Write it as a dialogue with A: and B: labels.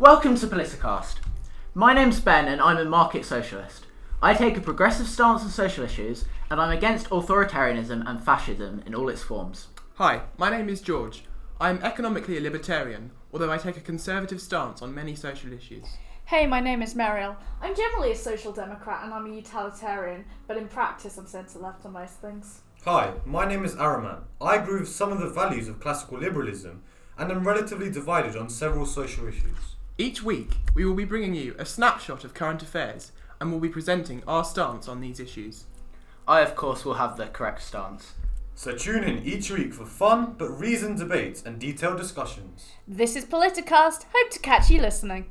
A: Welcome to Politicast. My name's Ben and I'm a market socialist. I take a progressive stance on social issues and I'm against authoritarianism and fascism in all its forms.
B: Hi, my name is George. I am economically a libertarian, although I take a conservative stance on many social issues.
C: Hey, my name is Mariel. I'm generally a social democrat and I'm a utilitarian, but in practice I'm centre left on most things.
D: Hi, my name is Araman. I agree with some of the values of classical liberalism and I'm relatively divided on several social issues.
B: Each week, we will be bringing you a snapshot of current affairs and will be presenting our stance on these issues.
A: I, of course, will have the correct stance.
D: So tune in each week for fun but reasoned debates and detailed discussions.
C: This is Politicast. Hope to catch you listening.